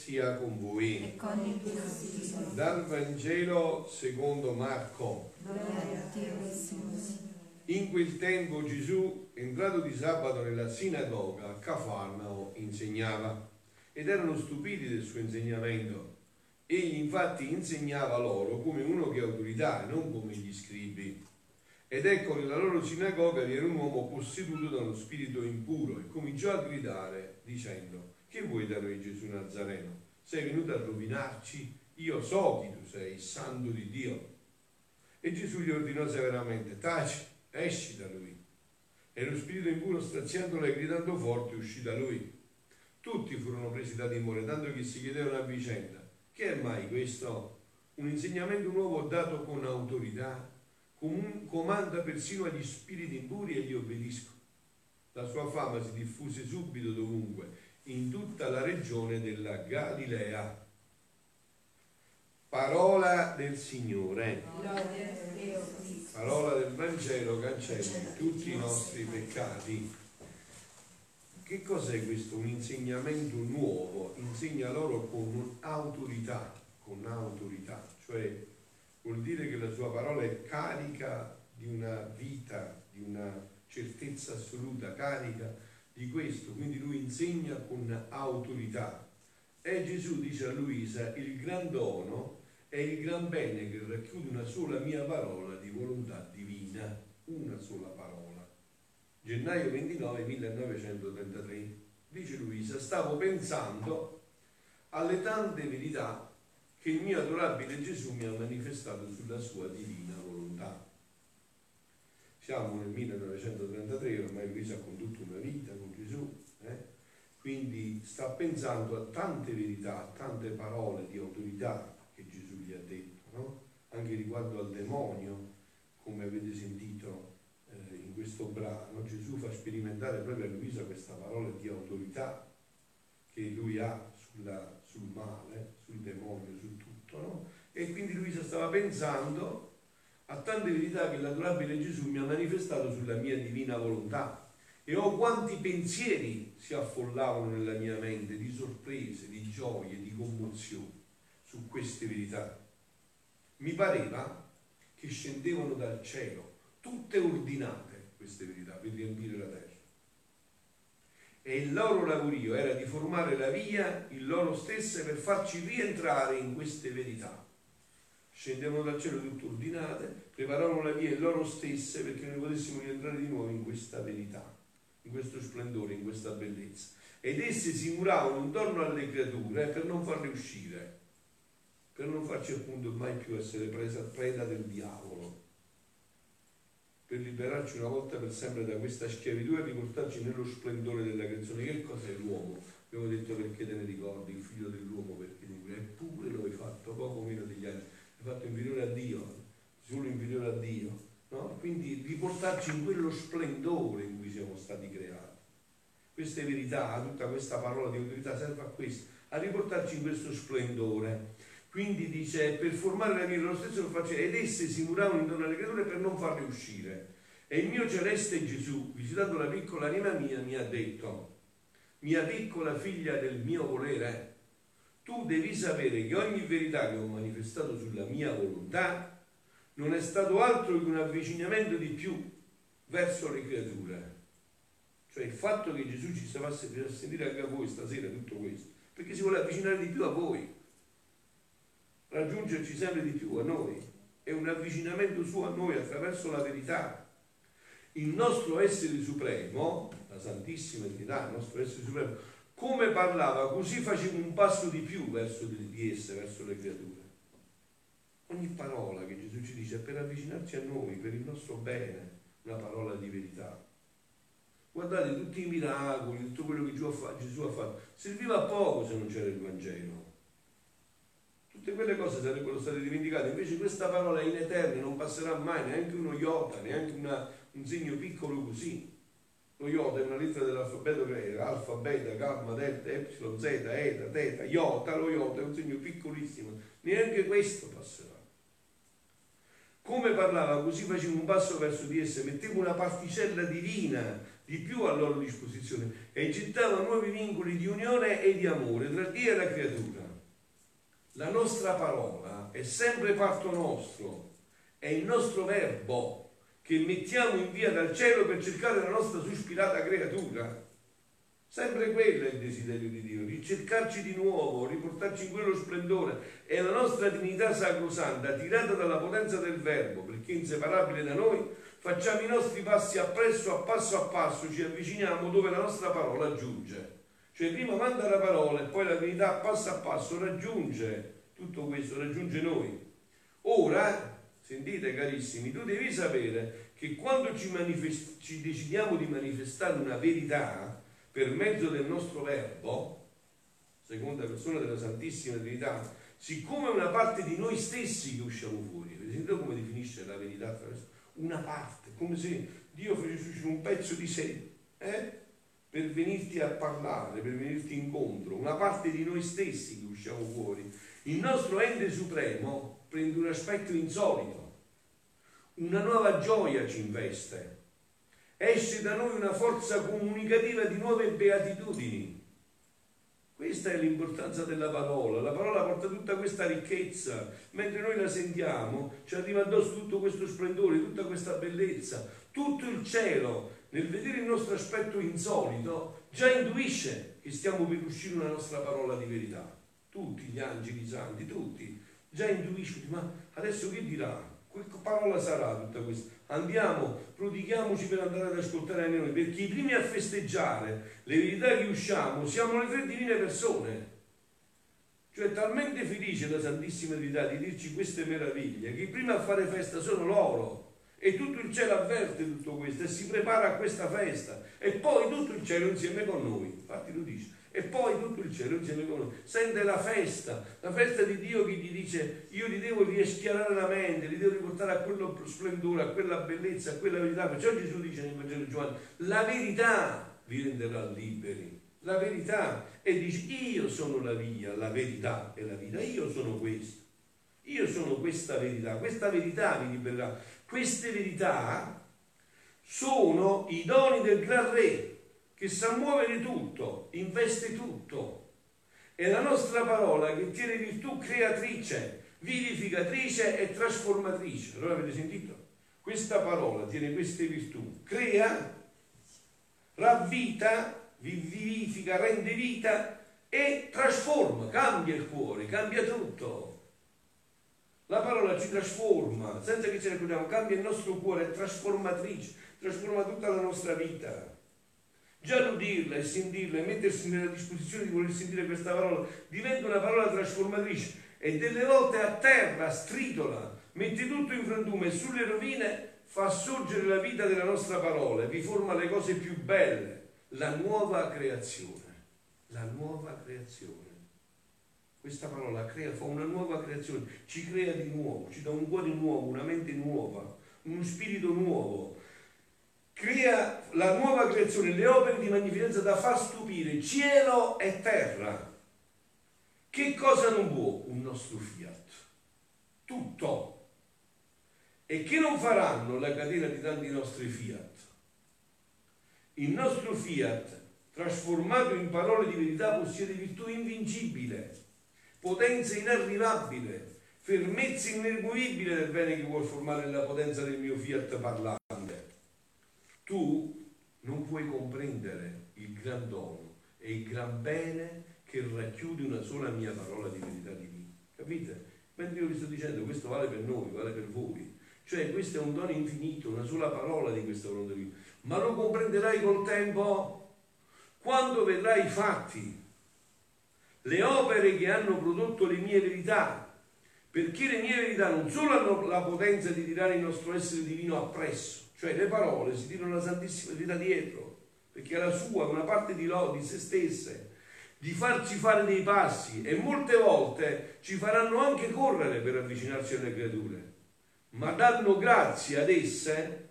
sia con voi. con. Dal Vangelo secondo Marco. In quel tempo Gesù, entrato di sabato nella sinagoga a Cafarnao, insegnava ed erano stupiti del suo insegnamento. Egli infatti insegnava loro come uno che ha autorità non come gli scribi. Ed ecco nella loro sinagoga vi era un uomo posseduto da uno spirito impuro e cominciò a gridare dicendo che vuoi da noi Gesù Nazareno? Sei venuto a rovinarci? Io so chi tu sei, il santo di Dio. E Gesù gli ordinò severamente, taci, esci da lui. E lo spirito impuro straziandolo e gridando forte uscì da lui. Tutti furono presi da timore, tanto che si chiedevano a vicenda, che è mai questo? Un insegnamento nuovo dato con autorità? Com- comanda persino agli spiriti impuri e gli obbediscono. La sua fama si diffuse subito dovunque, in tutta la regione della Galilea. Parola del Signore. Parola del Vangelo cancelli tutti i nostri peccati. Che cos'è questo? Un insegnamento nuovo, insegna loro con autorità, con autorità, cioè vuol dire che la sua parola è carica di una vita, di una certezza assoluta, carica di questo, quindi lui insegna con autorità. E Gesù dice a Luisa, il gran dono è il gran bene che racchiude una sola mia parola di volontà divina, una sola parola. Gennaio 29 1933, dice Luisa, stavo pensando alle tante verità che il mio adorabile Gesù mi ha manifestato sulla sua divina volontà. Siamo nel 1933, ormai Luisa ha condotto una vita? Quindi sta pensando a tante verità, a tante parole di autorità che Gesù gli ha detto, no? anche riguardo al demonio, come avete sentito eh, in questo brano, Gesù fa sperimentare proprio a Luisa questa parola di autorità che lui ha sulla, sul male, sul demonio, su tutto, no? E quindi Luisa stava pensando a tante verità che l'adorabile Gesù mi ha manifestato sulla mia divina volontà. E ho quanti pensieri si affollavano nella mia mente di sorprese, di gioie, di commozioni su queste verità. Mi pareva che scendevano dal cielo, tutte ordinate queste verità per riempire la terra. E il loro lavorio era di formare la via in loro stesse per farci rientrare in queste verità. Scendevano dal cielo tutte ordinate, preparavano la via in loro stesse perché noi potessimo rientrare di nuovo in questa verità, in questo splendore, in questa bellezza. Ed esse si muravano intorno alle creature per non farle uscire, per non farci appunto mai più essere presa preda del diavolo per liberarci una volta per sempre da questa schiavitù e riportarci nello splendore della creazione. Che cos'è l'uomo? Abbiamo detto perché te ne ricordi, il figlio dell'uomo, perché eppure lo hai fatto poco meno degli altri, l'hai fatto inferiore a Dio, solo inferiore a Dio. No? Quindi riportarci in quello splendore in cui siamo stati creati. Queste verità, tutta questa parola di autorità serve a questo, a riportarci in questo splendore. Quindi dice, per formare la via lo stesso lo faceva, ed esse si muravano intorno alle creature per non farle uscire. E il mio celeste Gesù, visitato la piccola anima mia, mi ha detto, mia piccola figlia del mio volere, tu devi sapere che ogni verità che ho manifestato sulla mia volontà non è stato altro che un avvicinamento di più verso le creature. Cioè il fatto che Gesù ci stavasse per sentire anche a voi stasera tutto questo, perché si vuole avvicinare di più a voi raggiungerci sempre di più a noi, è un avvicinamento suo a noi attraverso la verità. Il nostro essere supremo, la Santissima Entità, il nostro essere supremo, come parlava, così faceva un passo di più verso di esse, verso le creature. Ogni parola che Gesù ci dice è per avvicinarci a noi, per il nostro bene, una parola di verità. Guardate tutti i miracoli, tutto quello che Gesù ha fatto, serviva a poco se non c'era il Vangelo. Tutte quelle cose sarebbero state dimenticate, invece questa parola è in eterno, non passerà mai neanche uno iota, neanche una, un segno piccolo così. Lo iota è una lettera dell'alfabeto greco, alfa, beta, gamma, delta, epsilon, zeta, eta, teta, iota, lo iota è un segno piccolissimo, neanche questo passerà. Come parlava, così facevo un passo verso di esse, mettevo una particella divina di più a loro disposizione e gettavo nuovi vincoli di unione e di amore tra Dio e la creatura. La nostra parola è sempre parto nostro, è il nostro verbo che mettiamo in via dal cielo per cercare la nostra sospirata creatura. Sempre quello è il desiderio di Dio, ricercarci di nuovo, riportarci in quello splendore e la nostra dignità sacrosanta, tirata dalla potenza del Verbo, perché inseparabile da noi, facciamo i nostri passi appresso, a passo a passo, ci avviciniamo dove la nostra parola giunge. Cioè prima manda la parola e poi la divinità passo a passo raggiunge tutto questo, raggiunge noi. Ora, sentite carissimi, tu devi sapere che quando ci, ci decidiamo di manifestare una verità, per mezzo del nostro verbo, seconda persona della Santissima Trinità, siccome una parte di noi stessi che usciamo fuori, vedete come definisce la verità attraverso una parte, come se Dio facesse un pezzo di sé, eh? per venirti a parlare, per venirti incontro, una parte di noi stessi che usciamo fuori. Il nostro ente supremo prende un aspetto insolito, una nuova gioia ci investe esce da noi una forza comunicativa di nuove beatitudini. Questa è l'importanza della parola. La parola porta tutta questa ricchezza. Mentre noi la sentiamo, ci arriva addosso tutto questo splendore, tutta questa bellezza. Tutto il cielo, nel vedere il nostro aspetto insolito, già intuisce che stiamo per uscire una nostra parola di verità. Tutti gli angeli santi, tutti, già intuiscono, ma adesso che dirà? Che parola sarà tutta questa? Andiamo, prodighiamoci per andare ad ascoltare noi, perché i primi a festeggiare le verità che usciamo siamo le tre divine persone. Cioè talmente felice la Santissima Trinità di dirci queste meraviglie, che i primi a fare festa sono loro. E tutto il cielo avverte tutto questo e si prepara a questa festa. E poi tutto il cielo insieme con noi. Infatti lo dice e poi tutto il cielo insieme con noi sente la festa, la festa di Dio che gli dice io li devo rieschiarare la mente, li devo riportare a quello splendore, a quella bellezza, a quella verità. Perciò Gesù dice nel Vangelo di Giovanni, la verità vi renderà liberi. La verità. E dice io sono la via, la verità e la vita. Io sono questo. Io sono questa verità. Questa verità vi libererà. Queste verità sono i doni del Gran Re che sa muovere tutto, investe tutto. È la nostra parola che tiene virtù creatrice, vivificatrice e trasformatrice. Allora avete sentito? Questa parola tiene queste virtù, crea, ravvita, vivifica, rende vita e trasforma, cambia il cuore, cambia tutto. La parola ci trasforma, senza che ce ne accorgiamo, cambia il nostro cuore, è trasformatrice, trasforma tutta la nostra vita. Già l'udirla e sentirla e mettersi nella disposizione di voler sentire questa parola diventa una parola trasformatrice e delle volte a terra stritola, mette tutto in frantume e sulle rovine fa sorgere la vita della nostra parola, vi forma le cose più belle, la nuova creazione, la nuova creazione. Questa parola crea, fa una nuova creazione, ci crea di nuovo, ci dà un cuore nuovo, una mente nuova, uno spirito nuovo, crea la nuova creazione, le opere di magnificenza da far stupire cielo e terra. Che cosa non può un nostro fiat? Tutto. E che non faranno la catena di tanti nostri fiat? Il nostro fiat, trasformato in parole di verità, possiede virtù invincibile, potenza inarrivabile, fermezza inermovibile del bene che vuol formare nella potenza del mio fiat parlare tu non puoi comprendere il gran dono e il gran bene che racchiude una sola mia parola di verità divina. Capite? Mentre io vi sto dicendo questo vale per noi, vale per voi. Cioè questo è un dono infinito, una sola parola di questa parola divina. Ma lo comprenderai col tempo quando vedrai i fatti, le opere che hanno prodotto le mie verità. Perché le mie verità non solo hanno la potenza di tirare il nostro essere divino appresso, cioè le parole si tirano la Santissima Trinità dietro, perché la sua una parte di lode, di se stesse, di farci fare dei passi e molte volte ci faranno anche correre per avvicinarci alle creature, ma danno grazie ad esse,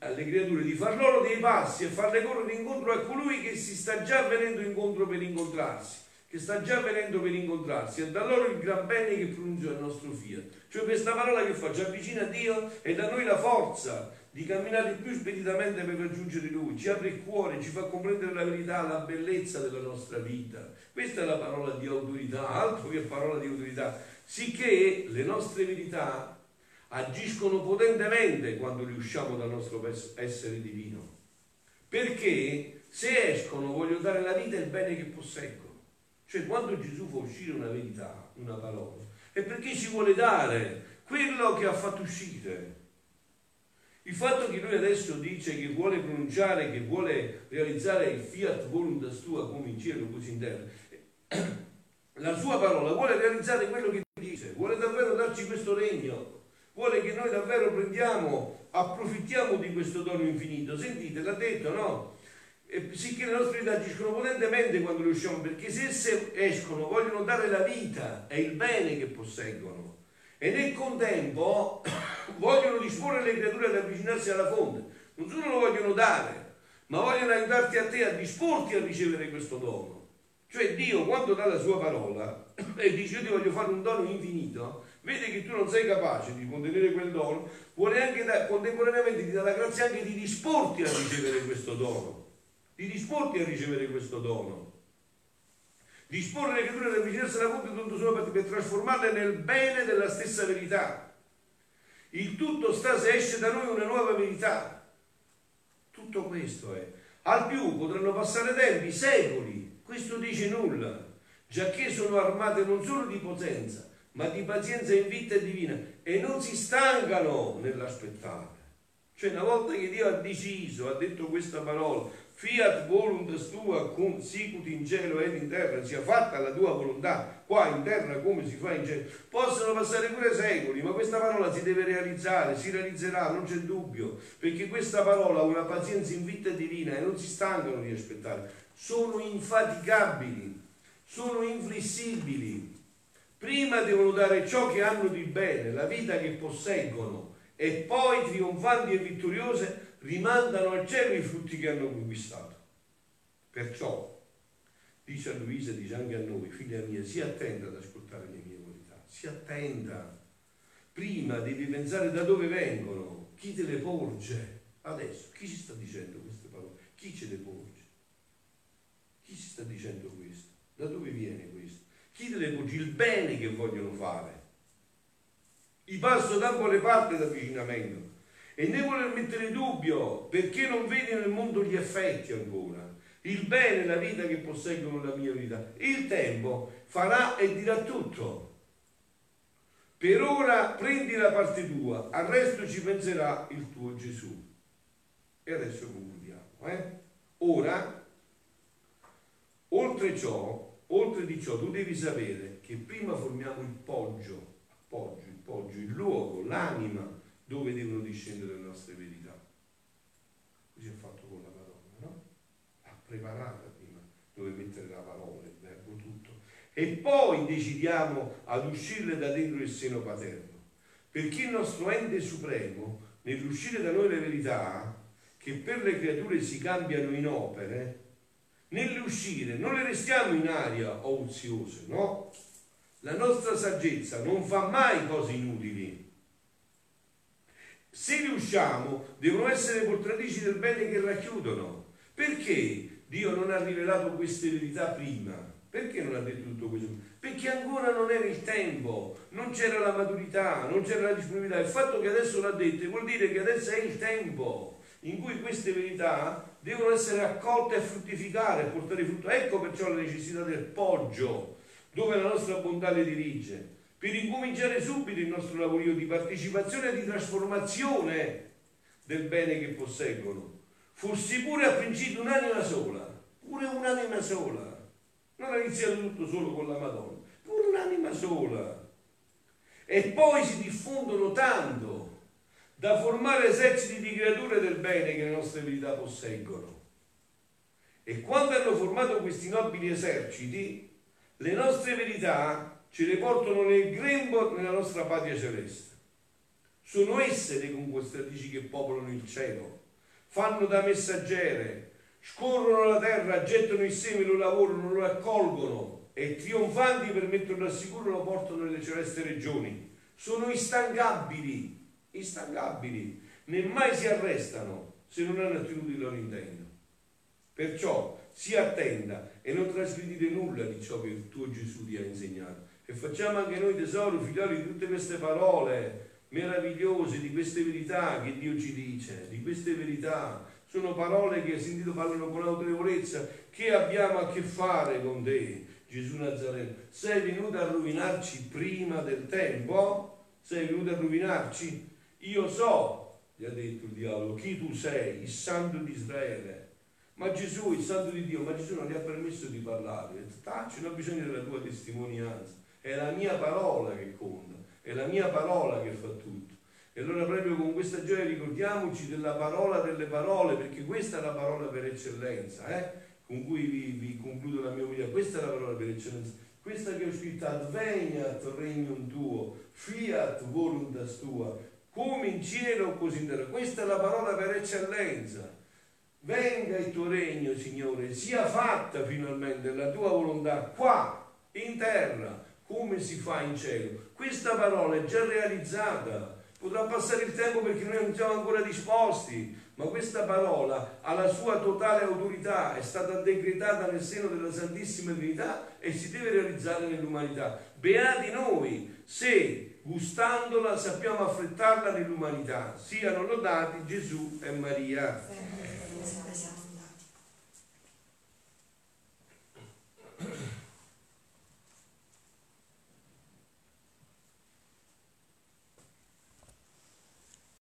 alle creature, di far loro dei passi e farle correre incontro a colui che si sta già venendo incontro per incontrarsi, che sta già venendo per incontrarsi e da loro il gran bene che pronuncia il nostro fiat. Cioè questa parola che fa ci avvicina a Dio e da noi la forza di camminare più speditamente per raggiungere Lui, ci apre il cuore, ci fa comprendere la verità, la bellezza della nostra vita. Questa è la parola di autorità, altro che parola di autorità, sicché le nostre verità agiscono potentemente quando riusciamo dal nostro essere divino. Perché se escono voglio dare la vita e il bene che posseggono. Cioè quando Gesù fa uscire una verità, una parola, è perché ci vuole dare quello che ha fatto uscire. Il fatto che lui adesso dice che vuole pronunciare, che vuole realizzare il fiat voluntas tua come in cielo così in terra, la sua parola vuole realizzare quello che dice, vuole davvero darci questo regno, vuole che noi davvero prendiamo, approfittiamo di questo dono infinito. Sentite, l'ha detto, no? Sicché le nostre vite agiscono potentemente quando riusciamo, perché se esse escono vogliono dare la vita e il bene che posseggono e nel contempo vogliono disporre le creature ad avvicinarsi alla fonte. Non solo lo vogliono dare, ma vogliono aiutarti a te a disporti a ricevere questo dono. Cioè Dio quando dà la sua parola e dice io ti voglio fare un dono infinito, vede che tu non sei capace di contenere quel dono, vuole anche da, contemporaneamente ti dà la grazia anche di disporti a ricevere questo dono di disporti a ricevere questo dono. Disporre le creature ad avvicinarsi alla fonte tanto solo per, trasformarle nel bene della stessa verità. Il tutto sta se esce da noi una nuova verità. Tutto questo è. Al più potranno passare tempi, secoli, questo dice nulla, giacché sono armate non solo di potenza, ma di pazienza invitta e divina, e non si stancano nell'aspettare. Cioè una volta che Dio ha deciso, ha detto questa parola, fiat voluntas tua cum sicut in cielo ed in terra, sia fatta la tua volontà qua in terra come si fa in cielo. Possono passare pure secoli, ma questa parola si deve realizzare, si realizzerà, non c'è dubbio, perché questa parola ha una pazienza in vita divina e non si stancano di aspettare, sono infaticabili, sono inflessibili. Prima devono dare ciò che hanno di bene, la vita che posseggono, e poi trionfanti e vittoriose rimandano al cielo i frutti che hanno conquistato. Perciò, dice a Luisa dice anche a noi, figlia mia, sii attenta ad ascoltare le mie qualità, sii attenta. Prima devi pensare da dove vengono, chi te le porge. Adesso, chi ci sta dicendo queste parole? Chi ce le porge? Chi ci sta dicendo questo? Da dove viene questo? Chi te le porge? Il bene che vogliono fare. I passo da quale parte d'avvicinamento e né voler mettere dubbio perché non vedi nel mondo gli effetti ancora. Il bene, la vita che posseggono la mia vita. Il tempo farà e dirà tutto. Per ora prendi la parte tua, al resto ci penserà il tuo Gesù. E adesso concludiamo. Eh? Ora, oltre ciò, oltre di ciò, tu devi sapere che prima formiamo il poggio, appoggio, il poggio, il luogo, l'anima dove devono discendere le nostre verità. Così ha fatto con la parola, no? Ha preparata prima dove mettere la parola, il verbo tutto. E poi decidiamo ad uscirle da dentro il seno paterno. Perché il nostro ente supremo, nell'uscire da noi le verità, che per le creature si cambiano in opere, nell'uscire non le restiamo in aria o oziose, no? La nostra saggezza non fa mai cose inutili se riusciamo, devono essere portatrici del bene che racchiudono. Perché Dio non ha rivelato queste verità prima? Perché non ha detto tutto questo? Perché ancora non era il tempo, non c'era la maturità, non c'era la disponibilità. Il fatto che adesso l'ha detto vuol dire che adesso è il tempo in cui queste verità devono essere accolte e fruttificare, portare frutto. Ecco perciò la necessità del poggio, dove la nostra bontà le dirige per incominciare subito il nostro lavoro di partecipazione e di trasformazione del bene che posseggono. Fossi pure a principio un'anima sola, pure un'anima sola. Non ha iniziato tutto solo con la Madonna, pure un'anima sola. E poi si diffondono tanto da formare eserciti di creature del bene che le nostre verità posseggono. E quando hanno formato questi nobili eserciti, le nostre verità ci riportano nel grembo nella nostra patria celeste. Sono esse le conquistatrici che popolano il cielo, fanno da messaggere, scorrono la terra, gettano il seme, lo lavorano, lo raccolgono e trionfanti per metterlo al sicuro lo portano nelle celeste regioni. Sono instancabili, instancabili, né mai si arrestano se non hanno ottenuto il loro intento. Perciò si attenda e non trasgredite nulla di ciò che il tuo Gesù ti ha insegnato. E facciamo anche noi tesoro, figlioli, di tutte queste parole meravigliose, di queste verità che Dio ci dice, di queste verità. Sono parole che sentito parlano con autorevolezza, che abbiamo a che fare con te Gesù Nazareno, sei venuto a rovinarci prima del tempo? Sei venuto a rovinarci? Io so, gli ha detto il diavolo, chi tu sei, il santo di Israele. Ma Gesù, il santo di Dio, ma Gesù non gli ha permesso di parlare. Tacci, non ho bisogno della tua testimonianza. È la mia parola che conta, è la mia parola che fa tutto. E allora proprio con questa gioia ricordiamoci della parola delle parole, perché questa è la parola per eccellenza. Eh? con cui vi, vi concludo la mia vita. Questa è la parola per eccellenza. Questa che ho scritto, adveniat regnum tuo, fiat voluntas tua, come in cielo così in terra. Questa è la parola per eccellenza. Venga il tuo regno, Signore, sia fatta finalmente la tua volontà qua, in terra, come si fa in cielo. Questa parola è già realizzata. Potrà passare il tempo perché noi non siamo ancora disposti, ma questa parola ha la sua totale autorità, è stata decretata nel seno della Santissima Trinità e si deve realizzare nell'umanità. Beati noi se gustandola sappiamo affrettarla nell'umanità. Siano lodati Gesù e Maria.